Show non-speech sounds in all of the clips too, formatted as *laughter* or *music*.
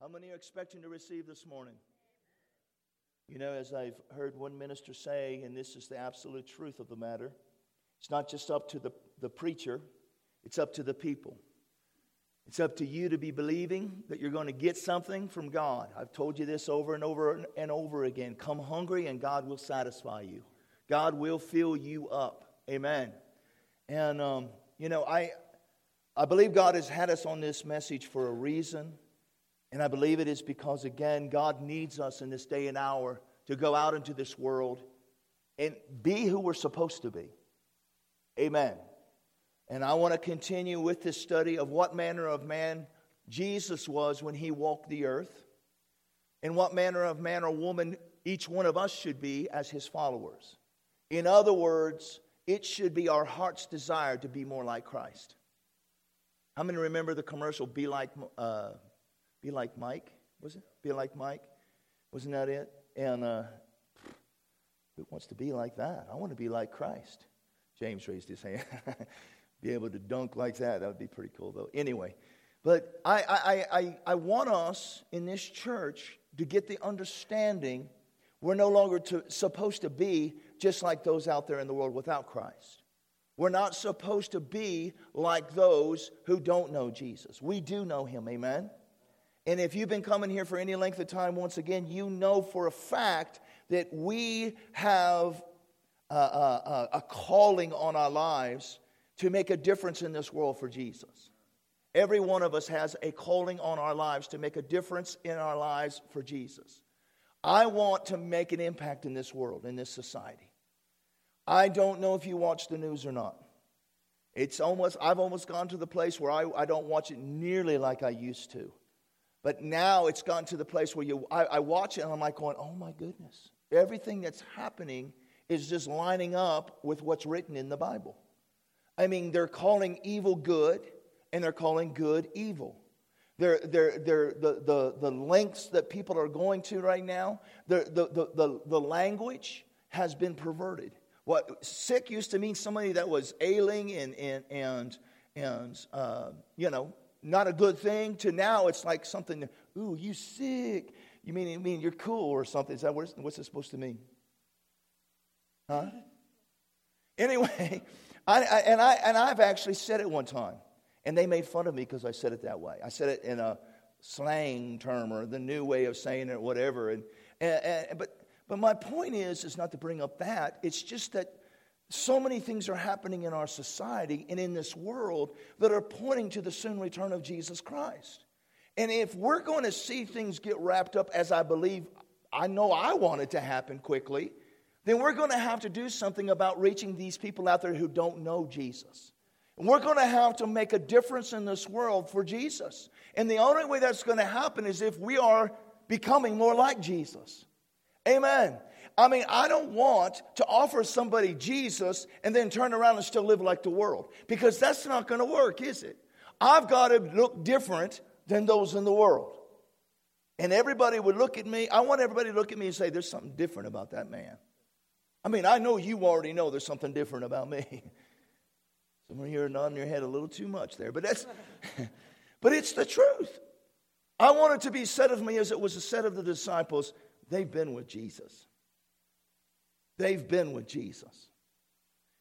How many are you expecting to receive this morning? You know, as I've heard one minister say, and this is the absolute truth of the matter, it's not just up to the, the preacher, it's up to the people. It's up to you to be believing that you're going to get something from God. I've told you this over and over and over again. Come hungry, and God will satisfy you. God will fill you up. Amen. And, um, you know, I, I believe God has had us on this message for a reason. And I believe it is because, again, God needs us in this day and hour to go out into this world and be who we're supposed to be. Amen. And I want to continue with this study of what manner of man Jesus was when he walked the earth, and what manner of man or woman each one of us should be as his followers. In other words, it should be our heart's desire to be more like Christ. How many remember the commercial, Be Like, uh, be like Mike? Was it? Be Like Mike? Wasn't that it? And uh, who wants to be like that? I want to be like Christ. James raised his hand. *laughs* be able to dunk like that. That would be pretty cool, though. Anyway, but I, I, I, I want us in this church to get the understanding we're no longer to, supposed to be just like those out there in the world without Christ. We're not supposed to be like those who don't know Jesus. We do know him, amen? And if you've been coming here for any length of time, once again, you know for a fact that we have a, a, a calling on our lives to make a difference in this world for Jesus. Every one of us has a calling on our lives to make a difference in our lives for Jesus. I want to make an impact in this world, in this society. I don't know if you watch the news or not. It's almost, I've almost gone to the place where I, I don't watch it nearly like I used to. But now it's gotten to the place where you, I, I watch it and I'm like going, oh my goodness. Everything that's happening is just lining up with what's written in the Bible. I mean, they're calling evil good and they're calling good evil. They're, they're, they're, the, the, the lengths that people are going to right now, the, the, the, the language has been perverted. What sick used to mean somebody that was ailing and, and, and, and uh, you know, not a good thing, to now it's like something, ooh, you sick. You mean, you mean you're cool or something? Is that what what's it supposed to mean? Huh? Anyway, *laughs* I, I, and, I, and I've actually said it one time, and they made fun of me because I said it that way. I said it in a slang term or the new way of saying it, whatever. And, and, and, but, but my point is, is not to bring up that. It's just that so many things are happening in our society and in this world that are pointing to the soon return of Jesus Christ. And if we're going to see things get wrapped up as I believe, I know I want it to happen quickly, then we're going to have to do something about reaching these people out there who don't know Jesus. And we're going to have to make a difference in this world for Jesus. And the only way that's going to happen is if we are becoming more like Jesus. Amen. I mean, I don't want to offer somebody Jesus and then turn around and still live like the world because that's not going to work, is it? I've got to look different than those in the world. And everybody would look at me. I want everybody to look at me and say, There's something different about that man. I mean, I know you already know there's something different about me. *laughs* Some of you are nodding your head a little too much there, but that's, *laughs* but it's the truth. I want it to be said of me as it was said of the disciples. They've been with Jesus. They've been with Jesus.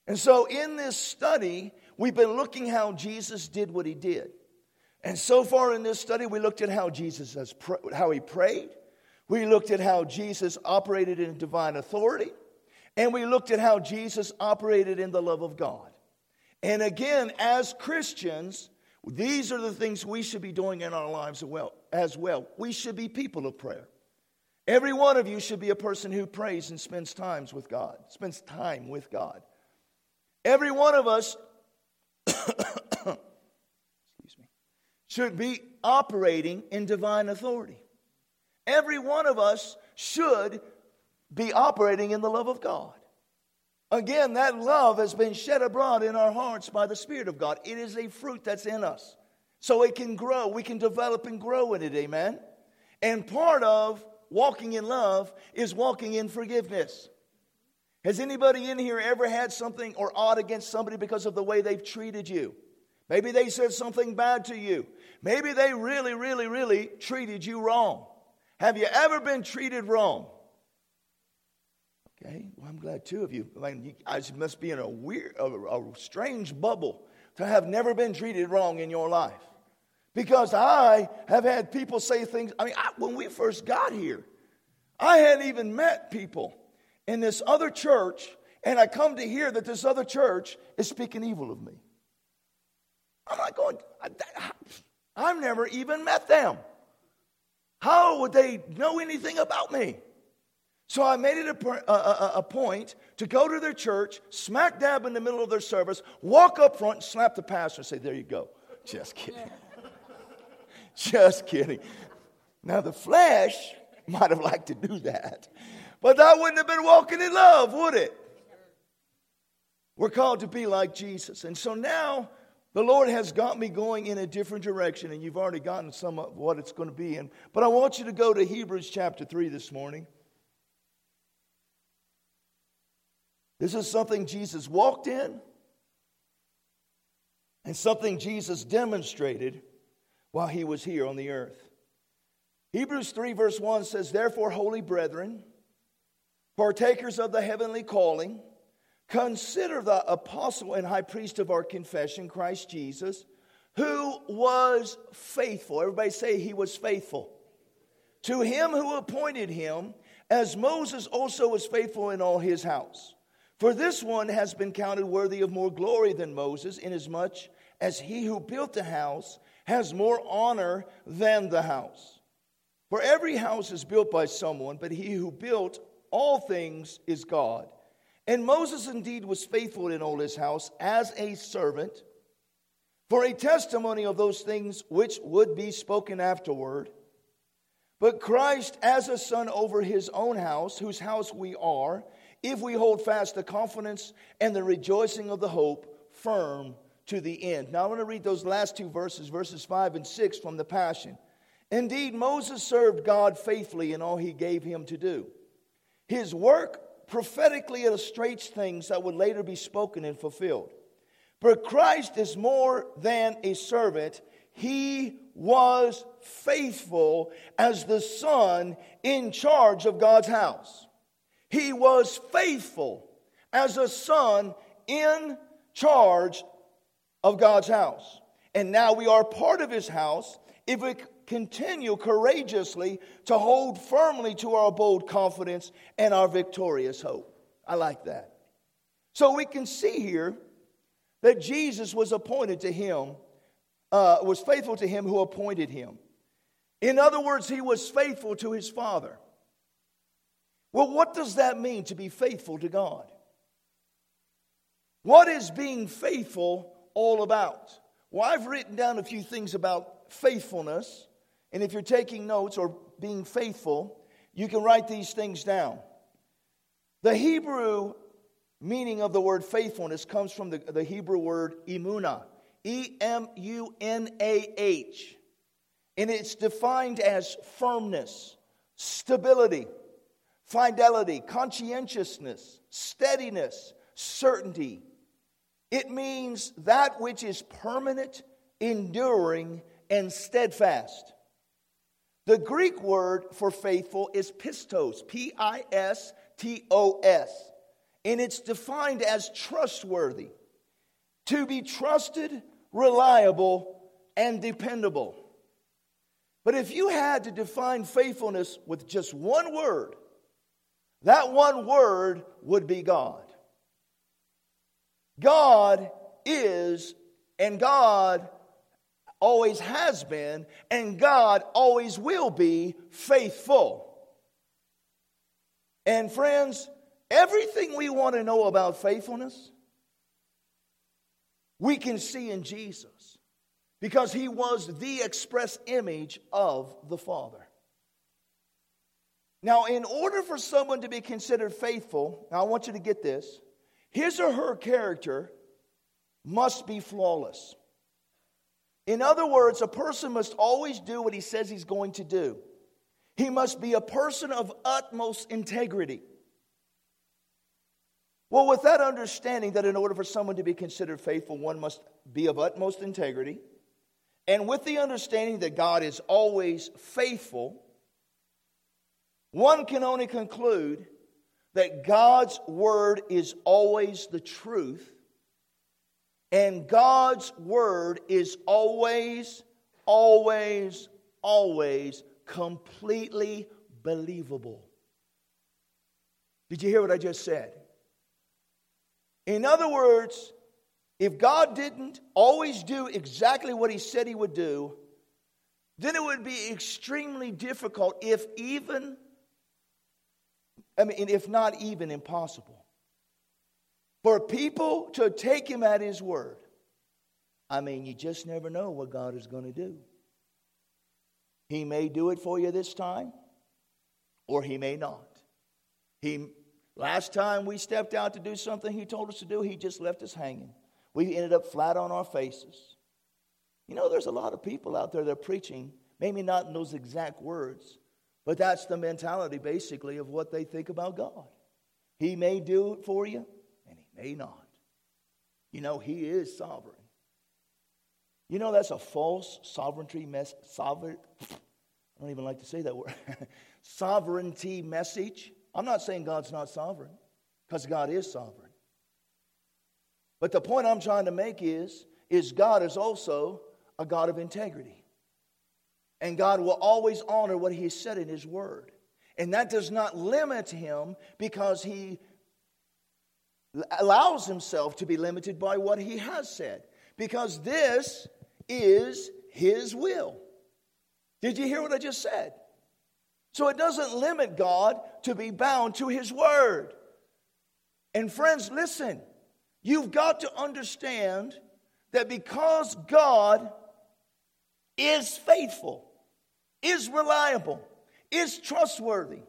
And so in this study, we've been looking how Jesus did what he did. And so far in this study, we looked at how Jesus has how he prayed. We looked at how Jesus operated in divine authority. And we looked at how Jesus operated in the love of God. And again, as Christians, these are the things we should be doing in our lives as well. We should be people of prayer. Every one of you should be a person who prays and spends times with God, spends time with God. Every one of us *coughs* excuse me, should be operating in divine authority. Every one of us should be operating in the love of God. Again, that love has been shed abroad in our hearts by the Spirit of God. It is a fruit that's in us. So it can grow. We can develop and grow in it. Amen. And part of walking in love is walking in forgiveness. Has anybody in here ever had something or odd against somebody because of the way they've treated you? Maybe they said something bad to you. Maybe they really, really, really treated you wrong. Have you ever been treated wrong? Okay, well, I'm glad two of you. I you must be in a weird, a, a strange bubble to have never been treated wrong in your life. Because I have had people say things. I mean, I, when we first got here, I hadn't even met people in this other church, and I come to hear that this other church is speaking evil of me. I'm not going, I've never even met them. How would they know anything about me? So I made it a, a, a, point to go to their church, smack dab in the middle of their service, walk up front, and slap the pastor and say, There you go. *laughs* Just kidding. *laughs* Just kidding. Now, the flesh might have liked to do that, but that wouldn't have been walking in love, would it? We're called to be like Jesus. And so now the Lord has got me going in a different direction, and you've already gotten some of what it's going to be in. But I want you to go to Hebrews chapter 3 this morning. This is something Jesus walked in, and something Jesus demonstrated while he was here on the earth. Hebrews 3, verse 1 says, Therefore, holy brethren, partakers of the heavenly calling, Consider the apostle and high priest of our confession, Christ Jesus, who was faithful. Everybody say he was faithful. To him who appointed him, as Moses also was faithful in all his house. For this one has been counted worthy of more glory than Moses, inasmuch as he who built the house has more honor than the house. For every house is built by someone, but he who built all things is God. And Moses indeed was faithful in all his house as a servant for a testimony of those things which would be spoken afterward. But Christ as a son over his own house, whose house we are, if we hold fast the confidence and the rejoicing of the hope firm to the end. Now I want to read those last two verses, verses 5 and 6 from the Passion. Indeed, Moses served God faithfully in all he gave him to do. His work prophetically illustrates things that would later be spoken and fulfilled. But Christ is more than a servant. He was faithful as the son in charge of God's house. He was faithful as a son in charge of God's house. And now we are part of his house if we continue courageously to hold firmly to our bold confidence and our victorious hope. I like that. So we can see here that Jesus was appointed to him, uh, was faithful to him who appointed him. In other words, he was faithful to his Father. Well, what does that mean to be faithful to God? What is being faithful all about? Well, I've written down a few things about faithfulness and if you're taking notes or being faithful, you can write these things down. The Hebrew meaning of the word faithfulness comes from the, the Hebrew word emunah, E M U N A H. And it's defined as firmness, stability, fidelity, conscientiousness, steadiness, certainty. It means that which is permanent, enduring, and steadfast. The Greek word for faithful is pistos, P I S T O S, and it's defined as trustworthy, to be trusted, reliable, and dependable. But if you had to define faithfulness with just one word, that one word would be God. God is, and God always has been, and God always will be faithful. And friends, everything we want to know about faithfulness, we can see in Jesus because he was the express image of the Father. Now, in order for someone to be considered faithful, now I want you to get this his or her character must be flawless. In other words, a person must always do what he says he's going to do. He must be a person of utmost integrity. Well, with that understanding that in order for someone to be considered faithful, one must be of utmost integrity, and with the understanding that God is always faithful, one can only conclude that God's word is always the truth, and God's word is always, always, always completely believable. Did you hear what I just said? In other words, if God didn't always do exactly what He said He would do, then it would be extremely difficult, if even, I mean, if not even impossible, for people to take Him at His word. I mean, you just never know what God is going to do. He may do it for you this time, or He may not. He Last time we stepped out to do something he told us to do, he just left us hanging. We ended up flat on our faces. You know, there's a lot of people out there that are preaching, maybe not in those exact words, but that's the mentality basically of what they think about God. He may do it for you, and he may not. You know, he is sovereign. You know, that's a false sovereignty mess. Sovereign, I don't even like to say that word. *laughs* sovereignty message. I'm not saying God's not sovereign, because God is sovereign. But the point I'm trying to make is, is God is also a God of integrity. And God will always honor what He said in His Word. And that does not limit Him because He allows Himself to be limited by what He has said. Because this is His will. Did you hear what I just said? So it doesn't limit God to be bound to His Word. And friends, listen, you've got to understand that because God is faithful, is reliable, is trustworthy,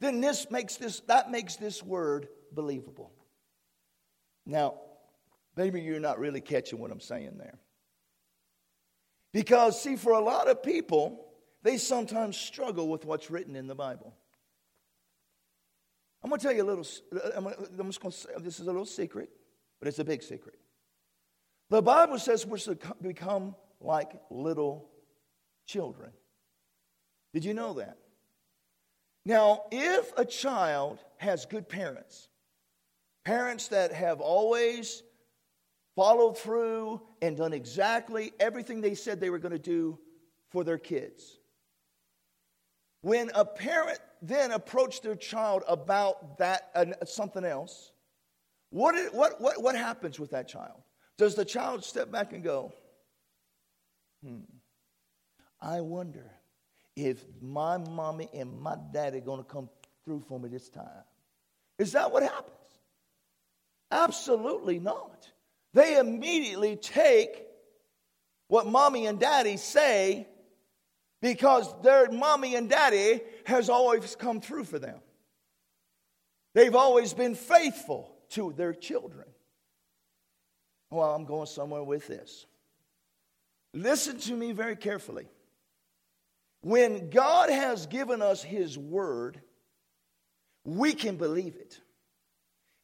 then this makes this that makes this word believable. Now, maybe you're not really catching what I'm saying there. Because see for a lot of people, they sometimes struggle with what's written in the Bible. I'm going to tell you a little, I'm, just going to say, this is a little secret, but it's a big secret. The Bible says we're to become like little children. Did you know that? Now, if a child has good parents, parents that have always followed through and done exactly everything they said they were going to do for their kids, when a parent then approached their child about that uh, something else, what, is, what, what, what happens with that child? Does the child step back and go, hmm, I wonder if my mommy and my daddy are going to come through for me this time? Is that what happens? Absolutely not. They immediately take what mommy and daddy say because their mommy and daddy has always come through for them. They've always been faithful to their children. Well, I'm going somewhere with this. Listen to me very carefully. When God has given us His Word, we can believe it.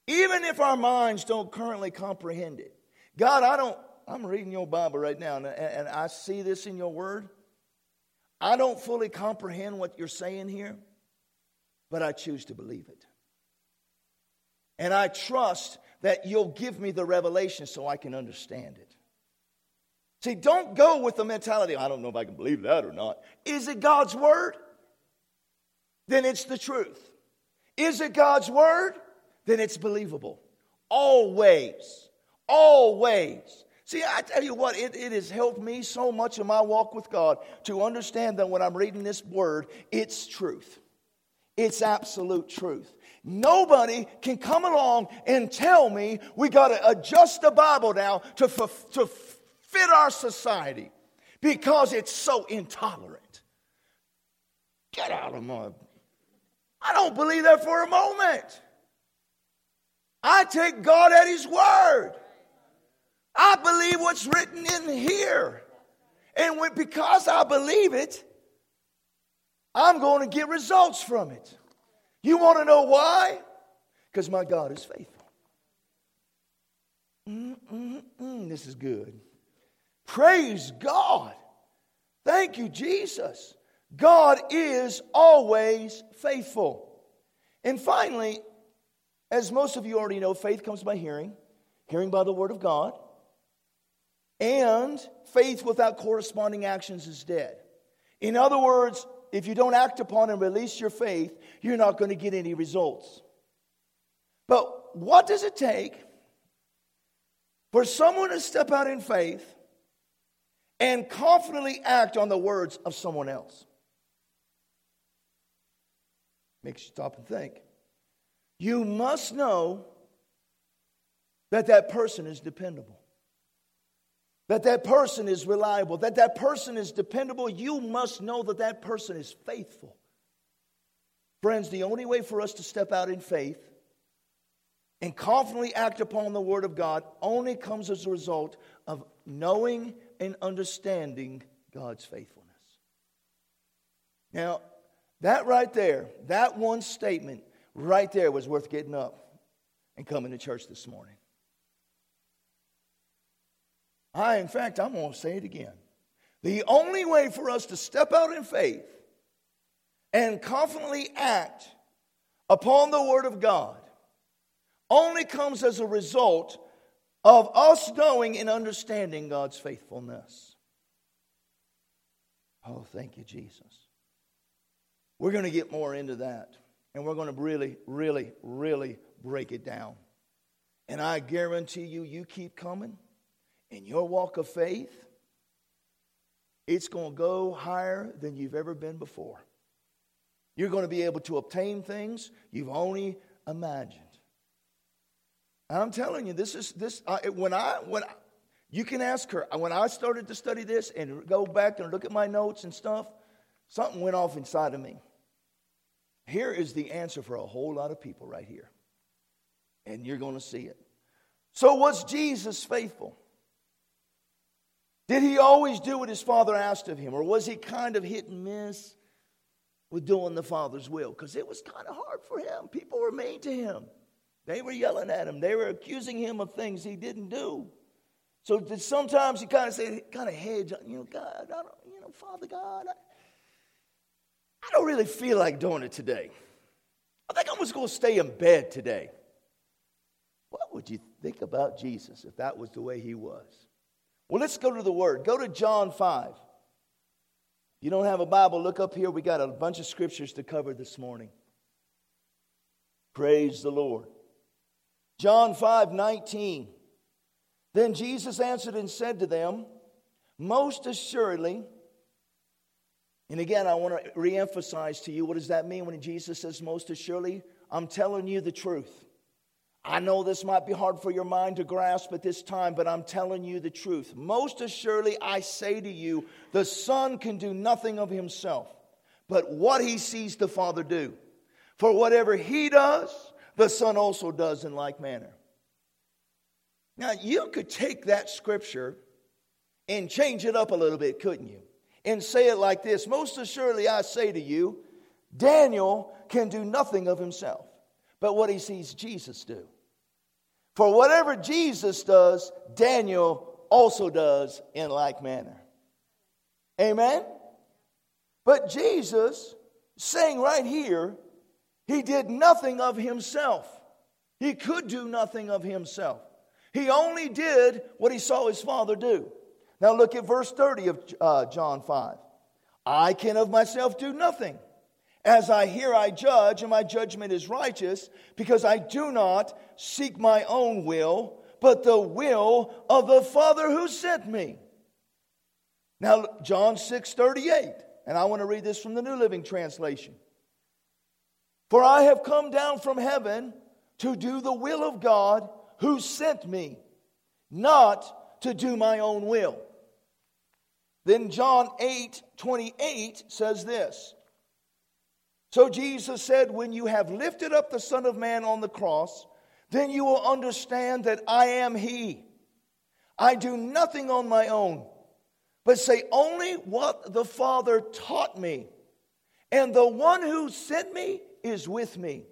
Even if our minds don't currently comprehend it. God, I don't, I'm reading your Bible right now, and, and I see this in your Word. I don't fully comprehend what you're saying here, but I choose to believe it. And I trust that you'll give me the revelation so I can understand it. See, don't go with the mentality, I don't know if I can believe that or not. Is it God's word? Then it's the truth. Is it God's word? Then it's believable. Always. Always. See, I tell you what, it, it has helped me so much in my walk with God to understand that when I'm reading this word, it's truth. It's absolute truth. Nobody can come along and tell me we got to adjust the Bible now to, f- to fit our society because it's so intolerant. Get out of my. I don't believe that for a moment. I take God at His word. I believe what's written in here. And when, because I believe it, I'm going to get results from it. You want to know why? Because my God is faithful. Mm-mm-mm, this is good. Praise God. Thank you, Jesus. God is always faithful. And finally, as most of you already know, faith comes by hearing, hearing by the Word of God. And faith without corresponding actions is dead. In other words, if you don't act upon and release your faith, you're not going to get any results. But what does it take for someone to step out in faith and confidently act on the words of someone else? Makes you stop and think. You must know that that person is dependable. That that person is reliable, that that person is dependable. You must know that that person is faithful. Friends, the only way for us to step out in faith and confidently act upon the Word of God only comes as a result of knowing and understanding God's faithfulness. Now, that right there, that one statement right there was worth getting up and coming to church this morning. I, in fact, I'm going to say it again. The only way for us to step out in faith and confidently act upon the Word of God only comes as a result of us knowing and understanding God's faithfulness. Oh, thank you, Jesus. We're going to get more into that. And we're going to really, really, really break it down. And I guarantee you, you keep coming in your walk of faith, it's going to go higher than you've ever been before. You're going to be able to obtain things you've only imagined. I'm telling you, this is this. Uh, when I when I, you can ask her when I started to study this and go back and look at my notes and stuff, something went off inside of me. Here is the answer for a whole lot of people right here. And you're going to see it. So, was Jesus faithful? Did he always do what his father asked of him? Or was he kind of hit and miss with doing the father's will? Because it was kind of hard for him. People were mean to him, they were yelling at him, they were accusing him of things he didn't do. So sometimes he kind of say, kind of hedge, you know, God, I don't, you know, Father God, I, I don't really feel like doing it today. I think I'm just going to stay in bed today. What would you think about Jesus if that was the way he was? Well, let's go to the Word. Go to John 5. If you don't have a Bible, look up here. We got a bunch of scriptures to cover this morning. Praise the Lord. John 5 19. Then Jesus answered and said to them, Most assuredly, and again, I want to reemphasize to you what does that mean when Jesus says, most assuredly? I'm telling you the truth. I know this might be hard for your mind to grasp at this time, but I'm telling you the truth. Most assuredly, I say to you, the Son can do nothing of himself, but what he sees the Father do. For whatever he does, the Son also does in like manner. Now, you could take that scripture and change it up a little bit, couldn't you? and say it like this Most assuredly, I say to you, Daniel can do nothing of himself, but what he sees Jesus do. For whatever Jesus does, Daniel also does in like manner. Amen? But Jesus, saying right here, he did nothing of himself. He could do nothing of himself. He only did what he saw his father do. Now look at verse 30 of uh, John 5. I can of myself do nothing. As I hear, I judge, and my judgment is righteous, because I do not seek my own will, but the will of the Father who sent me. Now, John 6 38, and I want to read this from the New Living Translation. For I have come down from heaven to do the will of God who sent me, not to do my own will. Then John 8 28 says this. So Jesus said, When you have lifted up the Son of Man on the cross, then you will understand that I am He. I do nothing on my own, but say only what the Father taught me. And the one who sent me is with me.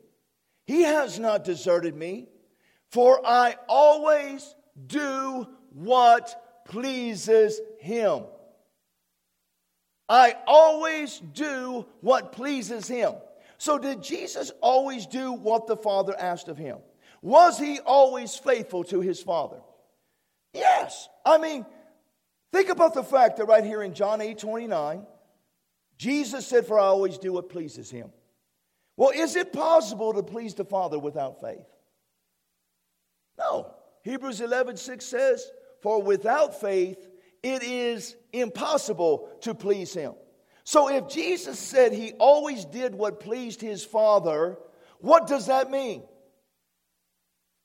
He has not deserted me, for I always do what pleases Him. I always do what pleases Him. So, did Jesus always do what the Father asked of Him? Was He always faithful to His Father? Yes. I mean, think about the fact that right here in John 8 29, Jesus said, For I always do what pleases Him. Well, is it possible to please the Father without faith? No. Hebrews 11 6 says, For without faith, it is impossible to please Him. So if Jesus said He always did what pleased His Father, what does that mean?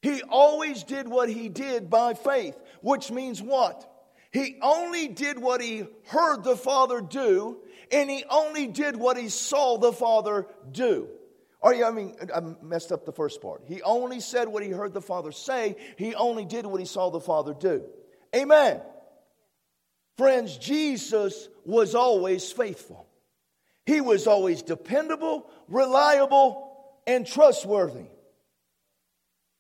He always did what He did by faith, which means what? He only did what He heard the Father do, and He only did what He saw the Father do. Oh, or, I mean, I messed up the first part. He only said what he heard the Father say, he only did what he saw the Father do. Amen. Friends, Jesus was always faithful. He was always dependable, reliable, and trustworthy.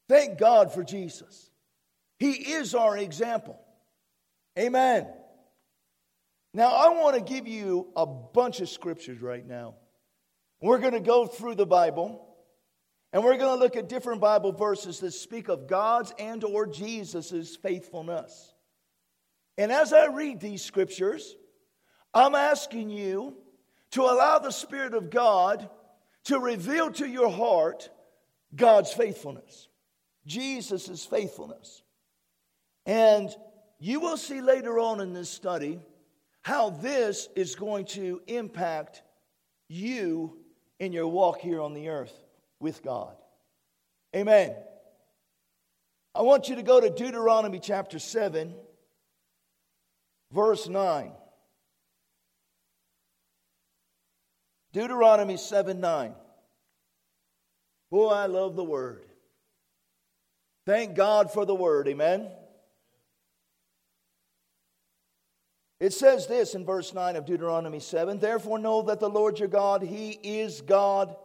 Thank God for Jesus. He is our example. Amen. Now, I want to give you a bunch of scriptures right now. We're going to go through the Bible and we're going to look at different Bible verses that speak of God's and or Jesus's faithfulness. And as I read these scriptures, I'm asking you to allow the Spirit of God to reveal to your heart God's faithfulness, Jesus' faithfulness. And you will see later on in this study how this is going to impact you in your walk here on the earth with God. Amen. I want you to go to Deuteronomy chapter 7, verse 9. Deuteronomy 7 9. Boy, I love the word. Thank God for the word. Amen. It says this in verse 9 of Deuteronomy 7 Therefore, know that the Lord your God, He is God,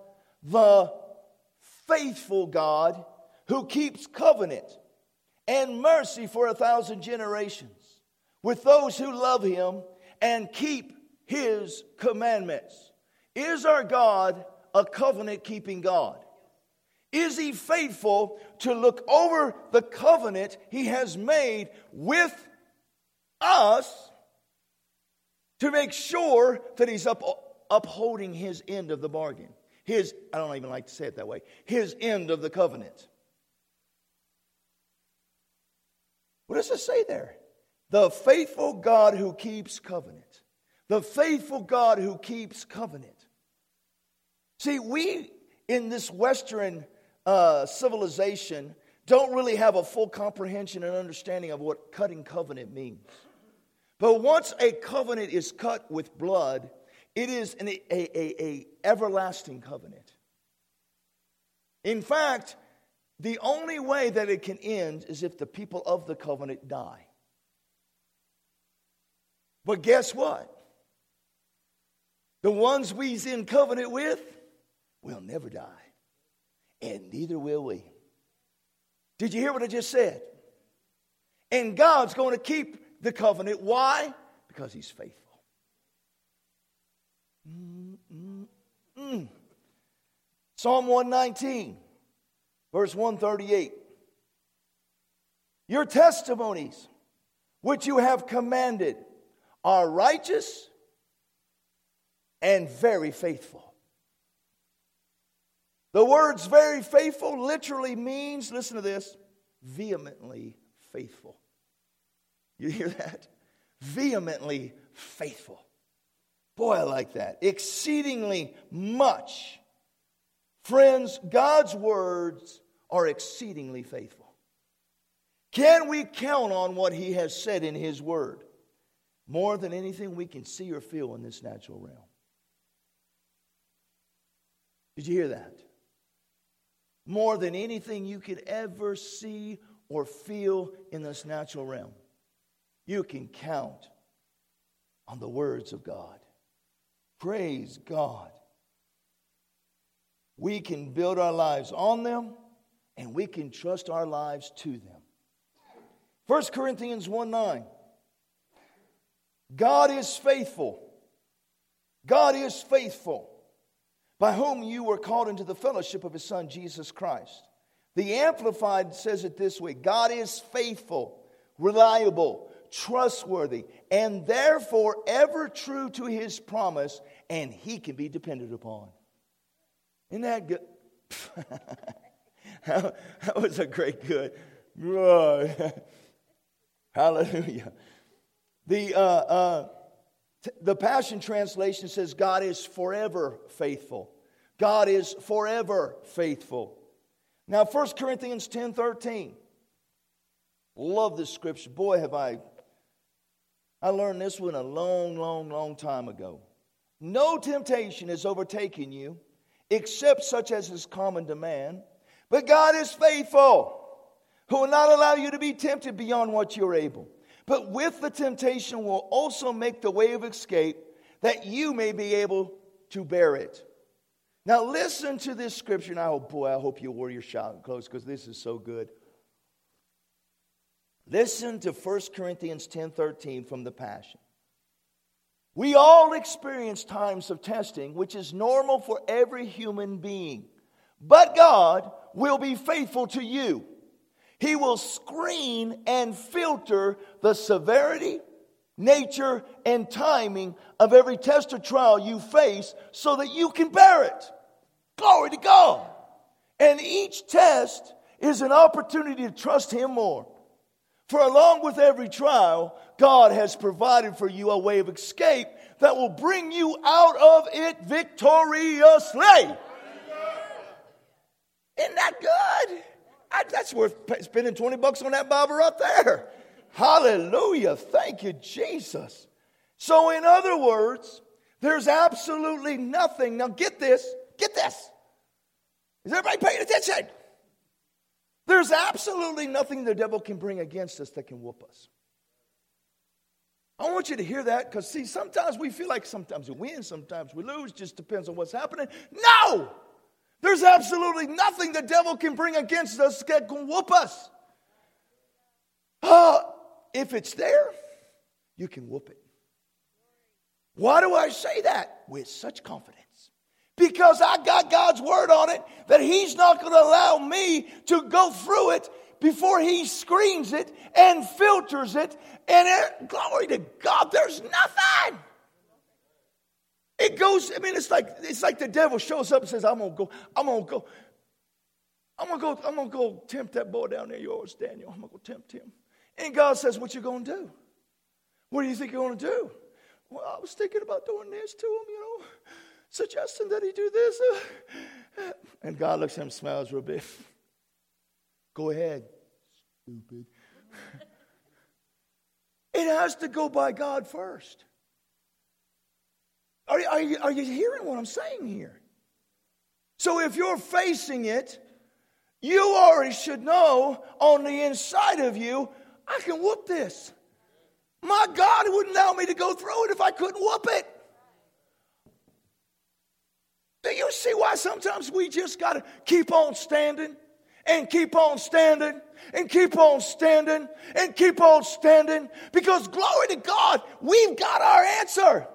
the faithful God, who keeps covenant and mercy for a thousand generations with those who love Him and keep His commandments. Is our God a covenant keeping God? Is He faithful to look over the covenant He has made with us? To make sure that he's up, upholding his end of the bargain. His, I don't even like to say it that way, his end of the covenant. What does it say there? The faithful God who keeps covenant. The faithful God who keeps covenant. See, we in this Western uh, civilization don't really have a full comprehension and understanding of what cutting covenant means. But once a covenant is cut with blood, it is an a, a, a everlasting covenant. In fact, the only way that it can end is if the people of the covenant die. But guess what? The ones we's in covenant with will never die. And neither will we. Did you hear what I just said? And God's going to keep the covenant. Why? Because he's faithful. Mm-mm-mm. Psalm 119, verse 138. Your testimonies, which you have commanded, are righteous and very faithful. The words very faithful literally means, listen to this, vehemently faithful. You hear *laughs* that? Vehemently faithful. Boy, I like that. Exceedingly much. Friends, God's words are exceedingly faithful. Can we count on what He has said in His Word more than anything we can see or feel in this natural realm? Did you hear that? More than anything you could ever see or feel in this natural realm you can count on the words of God. Praise God. We can build our lives on them and we can trust our lives to them. 1 Corinthians 1 9. God is faithful. God is faithful, by whom you were called into the fellowship of his Son, Jesus Christ. The Amplified says it this way God is faithful, reliable, trustworthy, and therefore ever true to his promise, and he can be depended upon. Isn't that good? *laughs* that was a great good. *laughs* Hallelujah. The, uh, uh, t- the Passion Translation says, God is forever faithful. God is forever faithful. Now, 1 Corinthians 10 13. Love this scripture. Boy, have I. I learned this one a long, long, long time ago. No temptation has overtaken you except such as is common to man. But God is faithful, who will not allow you to be tempted beyond what you're able. But with the temptation will also make the way of escape that you may be able to bear it. Now listen to this scripture. Now, oh boy, I hope you wore your shout clothes because this is so good. Listen to 1 Corinthians 10:13 from the Passion. We all experience times of testing, which is normal for every human being. But God will be faithful to you. He will screen and filter the severity, nature, and timing of every test or trial you face so that you can bear it. Glory to God. And each test is an opportunity to trust Him more. For along with every trial, God has provided for you a way of escape that will bring you out of it victoriously. Isn't that good? I, that's worth spending 20 bucks on that Bible up there. Hallelujah. Thank you, Jesus. So, in other words, there's absolutely nothing. Now, get this. Get this. Is everybody paying attention? There's absolutely nothing the devil can bring against us that can whoop us. I want you to hear that because, see, sometimes we feel like sometimes we win, sometimes we lose, just depends on what's happening. No! There's absolutely nothing the devil can bring against us that can whoop us. Uh, if it's there, you can whoop it. Why do I say that? With such confidence. Because I got God's word on it that He's not going to allow me to go through it before He screens it and filters it. And it, glory to God, there's nothing. It goes, I mean, it's like it's like the devil shows up and says, I'm gonna go, I'm gonna go, I'm gonna go, I'm gonna go tempt that boy down there, yours, Daniel. I'm gonna go tempt him. And God says, What you gonna do? What do you think you're gonna do? Well, I was thinking about doing this to him, you know, suggesting that he do this. *sighs* And God looks at him, smiles real big. *laughs* Go ahead, stupid. *laughs* it has to go by God first. Are, are, you, are you hearing what I'm saying here? So if you're facing it, you already should know on the inside of you, I can whoop this. My God wouldn't allow me to go through it if I couldn't whoop it. Do you see why sometimes we just got to keep on standing and keep on standing and keep on standing and keep on standing? Because glory to God, we've got our answer.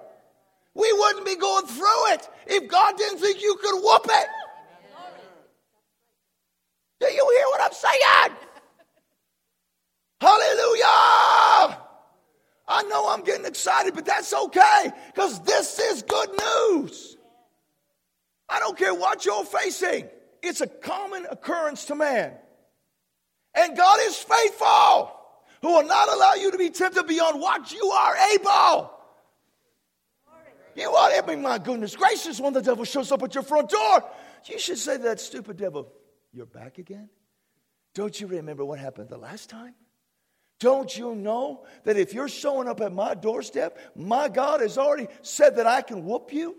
We wouldn't be going through it if God didn't think you could whoop it. Do you hear what I'm saying? Hallelujah! I know I'm getting excited, but that's okay because this is good news. I don't care what you're facing, it's a common occurrence to man. And God is faithful, who will not allow you to be tempted beyond what you are able. You want I mean, my goodness gracious, when the devil shows up at your front door, you should say to that stupid devil, You're back again? Don't you remember what happened the last time? Don't you know that if you're showing up at my doorstep, my God has already said that I can whoop you?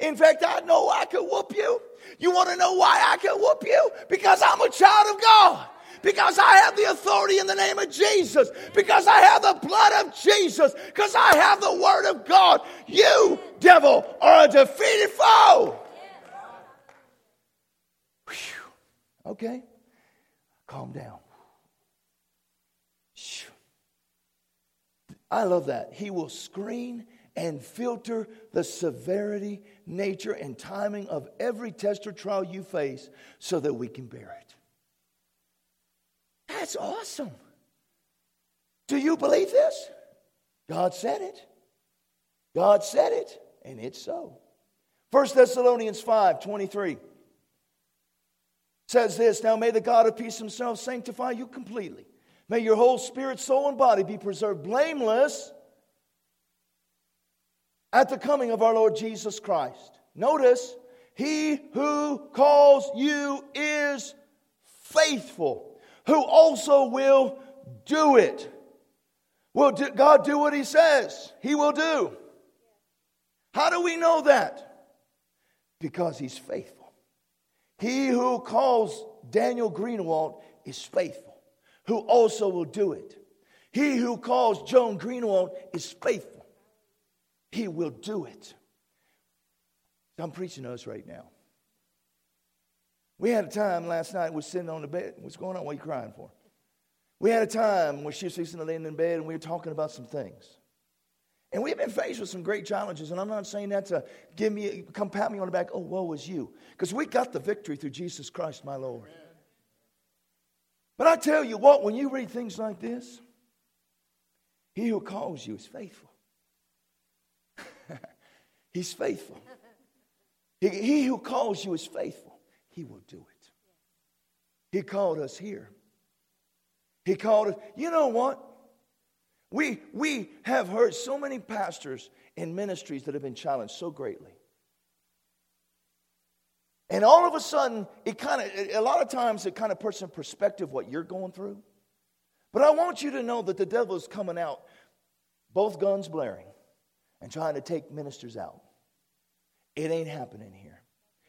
In fact, I know I can whoop you. You want to know why I can whoop you? Because I'm a child of God because I have the authority in the name of Jesus, because I have the blood of Jesus, because I have the word of God. You, devil, are a defeated foe. Whew. Okay, calm down. I love that. He will screen and filter the severity, nature, and timing of every test or trial you face so that we can bear it. That's awesome. Do you believe this? God said it. God said it, and it's so. 1 Thessalonians 5 23 says this Now may the God of peace himself sanctify you completely. May your whole spirit, soul, and body be preserved blameless at the coming of our Lord Jesus Christ. Notice, he who calls you is faithful, who also will do it. Will God do what he says? He will do. How do we know that? Because he's faithful. He who calls Daniel Greenawalt is faithful, who also will do it. He who calls Joan Greenawalt is faithful. He will do it. I'm preaching to us right now. We had a time last night, we're sitting on the bed. What's going on? What are you crying for? We had a time where she was fixing to lay in bed and we were talking about some things. And we've been faced with some great challenges, and I'm not saying that to give me, come pat me on the back, oh, woe is you. Because we got the victory through Jesus Christ, my Lord. But I tell you what, when you read things like this, he who calls you is faithful. He's faithful. He, he who calls you is faithful. He will do it. He called us here. He called us. You know what? We, we have heard so many pastors in ministries that have been challenged so greatly. And all of a sudden, it kind of, a lot of times, it kind of puts in perspective what you're going through. But I want you to know that the devil is coming out, both guns blaring, and trying to take ministers out. It ain't happening here.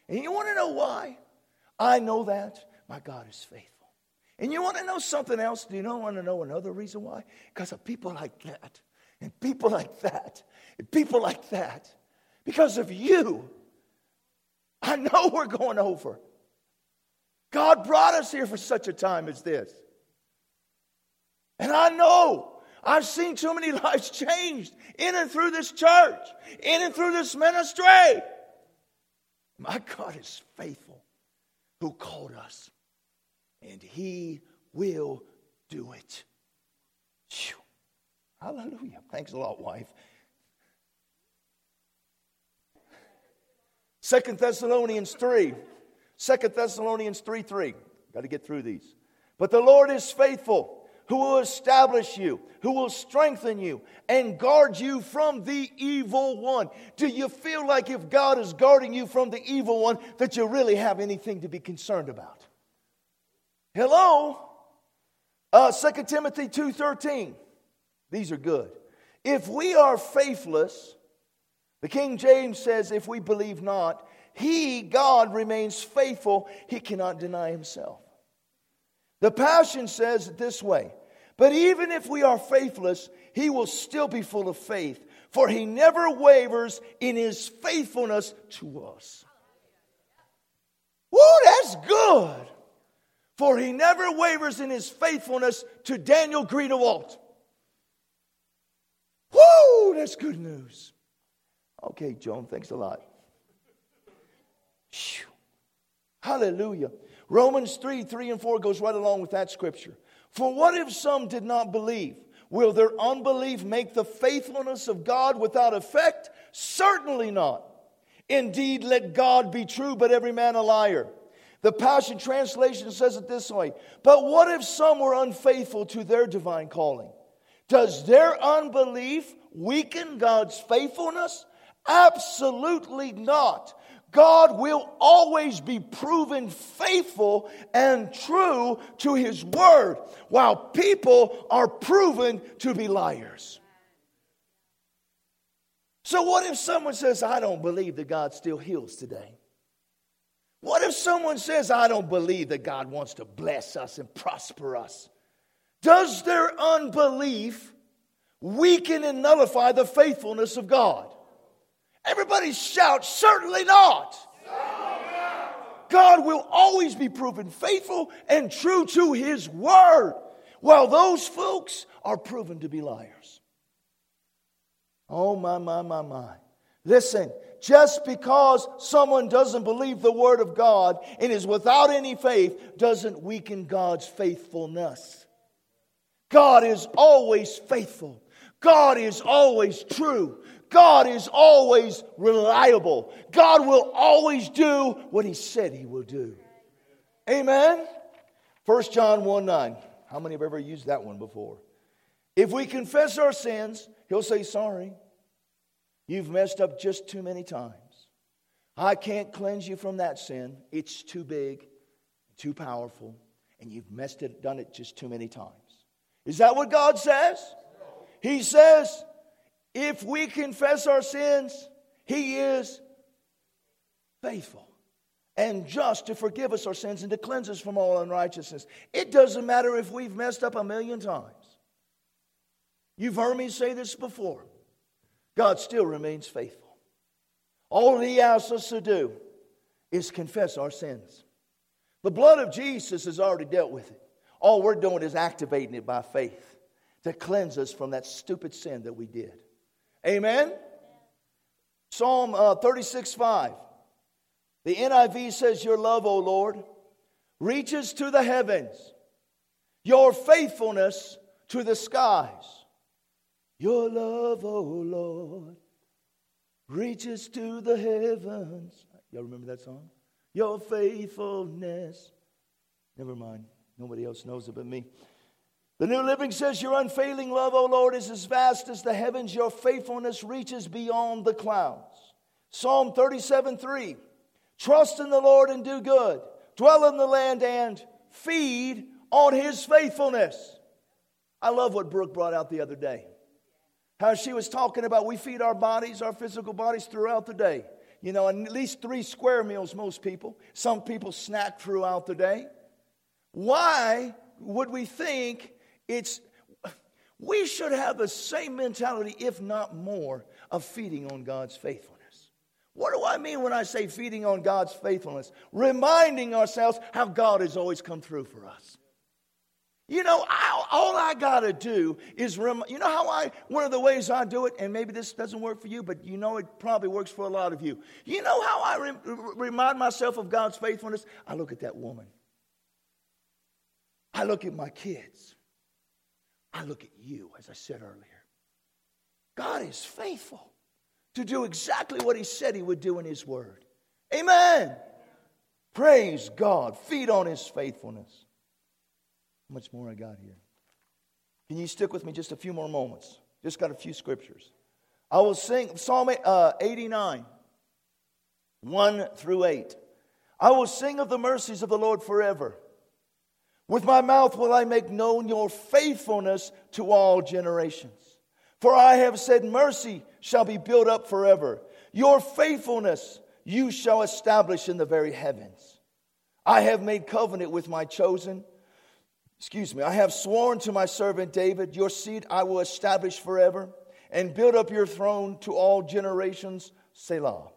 And you want to know why? I know that. My God is faithful. And you want to know something else? Do you not want to know another reason why? Because of people like that, and people like that, and people like that. Because of you. I know we're going over. God brought us here for such a time as this. And I know I've seen too many *laughs* lives changed in and through this church, in and through this ministry. My God is faithful who called us and he will do it. Whew. Hallelujah. Thanks a lot, wife. Second Thessalonians 3. Second Thessalonians 3 3. Got to get through these. But the Lord is faithful, who will establish you, who will strengthen you, and guard you from the evil one. Do you feel like if God is guarding you from the evil one, that you really have anything to be concerned about? Hello? Uh, 2 Timothy 2.13. These are good. If we are faithless, the King James says, if we believe not, he, God, remains faithful. He cannot deny himself. The Passion says it this way But even if we are faithless, he will still be full of faith, for he never wavers in his faithfulness to us. Woo, that's good for he never wavers in his faithfulness to Daniel Greenawalt. Whoo, that's good news. Okay, Joan, thanks a lot. Whew. Hallelujah. Romans 3 3 and 4 goes right along with that scripture. For what if some did not believe? Will their unbelief make the faithfulness of God without effect? Certainly not. Indeed, let God be true, but every man a liar. The Passion Translation says it this way But what if some were unfaithful to their divine calling? Does their unbelief weaken God's faithfulness? Absolutely not. God will always be proven faithful and true to his word, while people are proven to be liars. So, what if someone says, I don't believe that God still heals today? What if someone says, I don't believe that God wants to bless us and prosper us? Does their unbelief weaken and nullify the faithfulness of God? Everybody shout, certainly not. God will always be proven faithful and true to his word, while those folks are proven to be liars. Oh, my, my, my, my. Listen, just because someone doesn't believe the word of God and is without any faith doesn't weaken God's faithfulness. God is always faithful. God is always true. God is always reliable. God will always do what he said he will do. Amen. 1 John 1 9. How many have ever used that one before? If we confess our sins, he'll say, Sorry. You've messed up just too many times. I can't cleanse you from that sin. It's too big, too powerful, and you've messed it, done it just too many times. Is that what God says? He says, if we confess our sins, He is faithful and just to forgive us our sins and to cleanse us from all unrighteousness. It doesn't matter if we've messed up a million times. You've heard me say this before. God still remains faithful. All He asks us to do is confess our sins. The blood of Jesus has already dealt with it. All we're doing is activating it by faith to cleanse us from that stupid sin that we did. Amen? Psalm uh, 36 5. The NIV says, Your love, O Lord, reaches to the heavens, your faithfulness to the skies. Your love, O Lord, reaches to the heavens. Y'all remember that song? Your faithfulness. Never mind. Nobody else knows it but me. The New Living says, Your unfailing love, O Lord, is as vast as the heavens. Your faithfulness reaches beyond the clouds. Psalm 37 3. Trust in the Lord and do good. Dwell in the land and feed on his faithfulness. I love what Brooke brought out the other day. How she was talking about we feed our bodies, our physical bodies, throughout the day. You know, at least three square meals, most people. Some people snack throughout the day. Why would we think it's, we should have the same mentality, if not more, of feeding on God's faithfulness. What do I mean when I say feeding on God's faithfulness? Reminding ourselves how God has always come through for us. You know, I, all I got to do is, rem- you know how I, one of the ways I do it, and maybe this doesn't work for you, but you know it probably works for a lot of you. You know how I re- remind myself of God's faithfulness? I look at that woman. I look at my kids. I look at you, as I said earlier. God is faithful to do exactly what He said He would do in His Word. Amen. Praise God. Feed on His faithfulness. How much more I got here? Can you stick with me just a few more moments? Just got a few scriptures. I will sing Psalm uh, 89, 1 through 8. I will sing of the mercies of the Lord forever. With my mouth will I make known your faithfulness to all generations. For I have said, Mercy shall be built up forever. Your faithfulness you shall establish in the very heavens. I have made covenant with my chosen. Excuse me. I have sworn to my servant David, Your seed I will establish forever and build up your throne to all generations. Selah.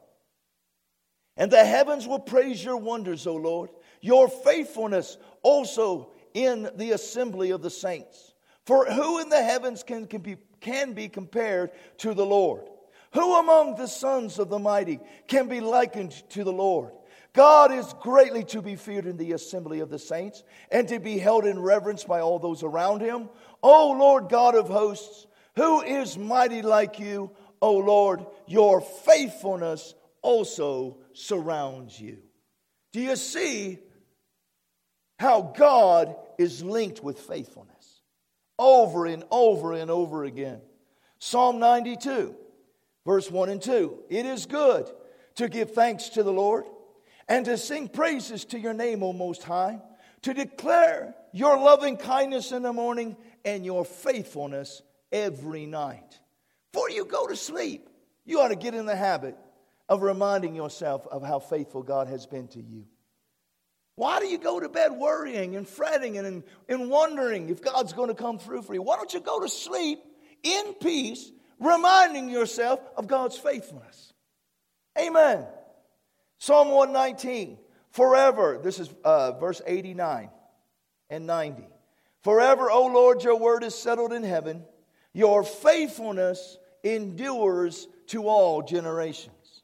And the heavens will praise your wonders, O Lord your faithfulness also in the assembly of the saints. For who in the heavens can, can, be, can be compared to the Lord? Who among the sons of the mighty can be likened to the Lord? God is greatly to be feared in the assembly of the saints and to be held in reverence by all those around him. O Lord God of hosts, who is mighty like you? O Lord, your faithfulness also surrounds you. Do you see how God is linked with faithfulness over and over and over again. Psalm 92, verse 1 and 2. It is good to give thanks to the Lord and to sing praises to your name, O Most High, to declare your loving kindness in the morning and your faithfulness every night. Before you go to sleep, you ought to get in the habit of reminding yourself of how faithful God has been to you. Why do you go to bed worrying and fretting and, and wondering if God's going to come through for you? Why don't you go to sleep in peace, reminding yourself of God's faithfulness? Amen. Psalm 119, forever, this is uh, verse 89 and 90. Forever, O Lord, your word is settled in heaven, your faithfulness endures to all generations.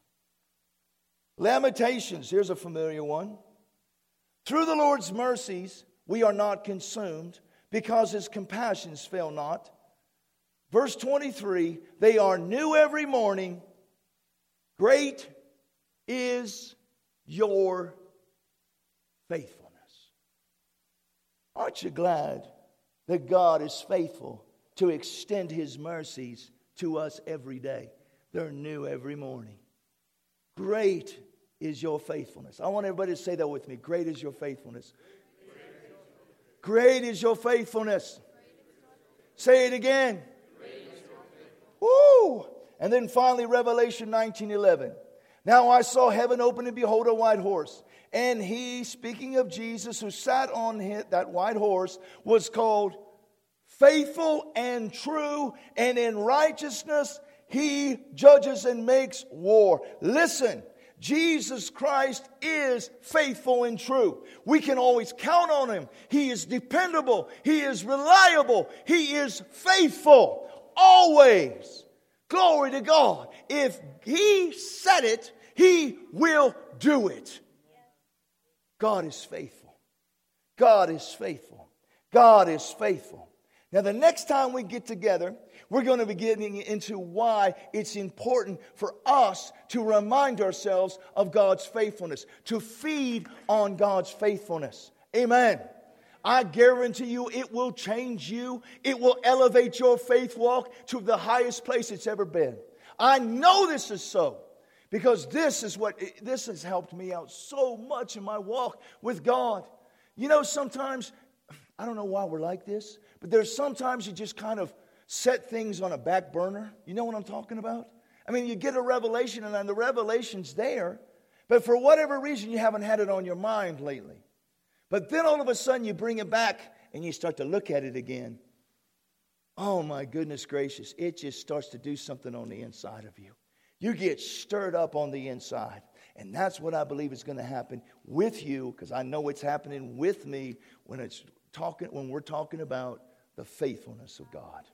Lamentations, here's a familiar one. Through the Lord's mercies, we are not consumed because his compassions fail not. Verse 23 they are new every morning. Great is your faithfulness. Aren't you glad that God is faithful to extend his mercies to us every day? They're new every morning. Great is your faithfulness. I want everybody to say that with me. Great is your faithfulness. Great is your faithfulness. Say it again. Woo! And then finally, Revelation 19 11. Now I saw heaven open and behold a white horse. And he, speaking of Jesus, who sat on that white horse, was called faithful and true, and in righteousness he judges and makes war. Listen, Jesus Christ is faithful and true. We can always count on him. He is dependable. He is reliable. He is faithful. Always. Glory to God. If he said it, he will do it. God is faithful. God is faithful. God is faithful. Now, the next time we get together, we're going to be getting into why it's important for us to remind ourselves of God's faithfulness, to feed on God's faithfulness. Amen. I guarantee you it will change you. It will elevate your faith walk to the highest place it's ever been. I know this is so because this is what this has helped me out so much in my walk with God. You know, sometimes I don't know why we're like this, but there's sometimes you just kind of set things on a back burner. You know what I'm talking about? I mean, you get a revelation and then the revelation's there, but for whatever reason you haven't had it on your mind lately. But then all of a sudden you bring it back and you start to look at it again. Oh my goodness gracious, it just starts to do something on the inside of you. You get stirred up on the inside. And that's what I believe is going to happen with you, because I know it's happening with me when it's talking when we're talking about the faithfulness of God.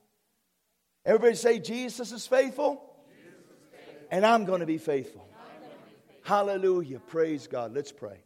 Everybody say Jesus is faithful. And I'm going to be faithful. Hallelujah. Praise God. Let's pray.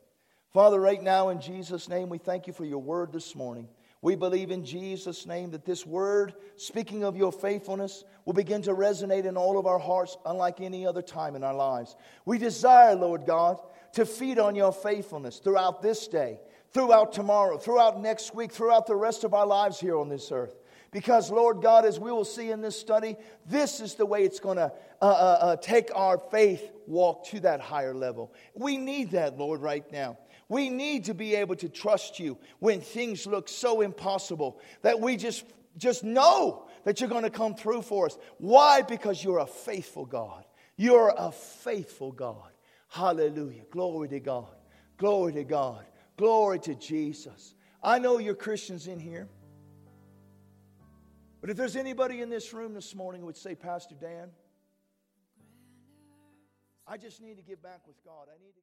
Father, right now in Jesus' name, we thank you for your word this morning. We believe in Jesus' name that this word, speaking of your faithfulness, will begin to resonate in all of our hearts unlike any other time in our lives. We desire, Lord God, to feed on your faithfulness throughout this day, throughout tomorrow, throughout next week, throughout the rest of our lives here on this earth. Because, Lord God, as we will see in this study, this is the way it's going to uh, uh, uh, take our faith walk to that higher level. We need that, Lord, right now. We need to be able to trust you when things look so impossible that we just, just know that you're going to come through for us. Why? Because you're a faithful God. You're a faithful God. Hallelujah. Glory to God. Glory to God. Glory to Jesus. I know you're Christians in here. But if there's anybody in this room this morning who would say, Pastor Dan, I just need to get back with God. I need to.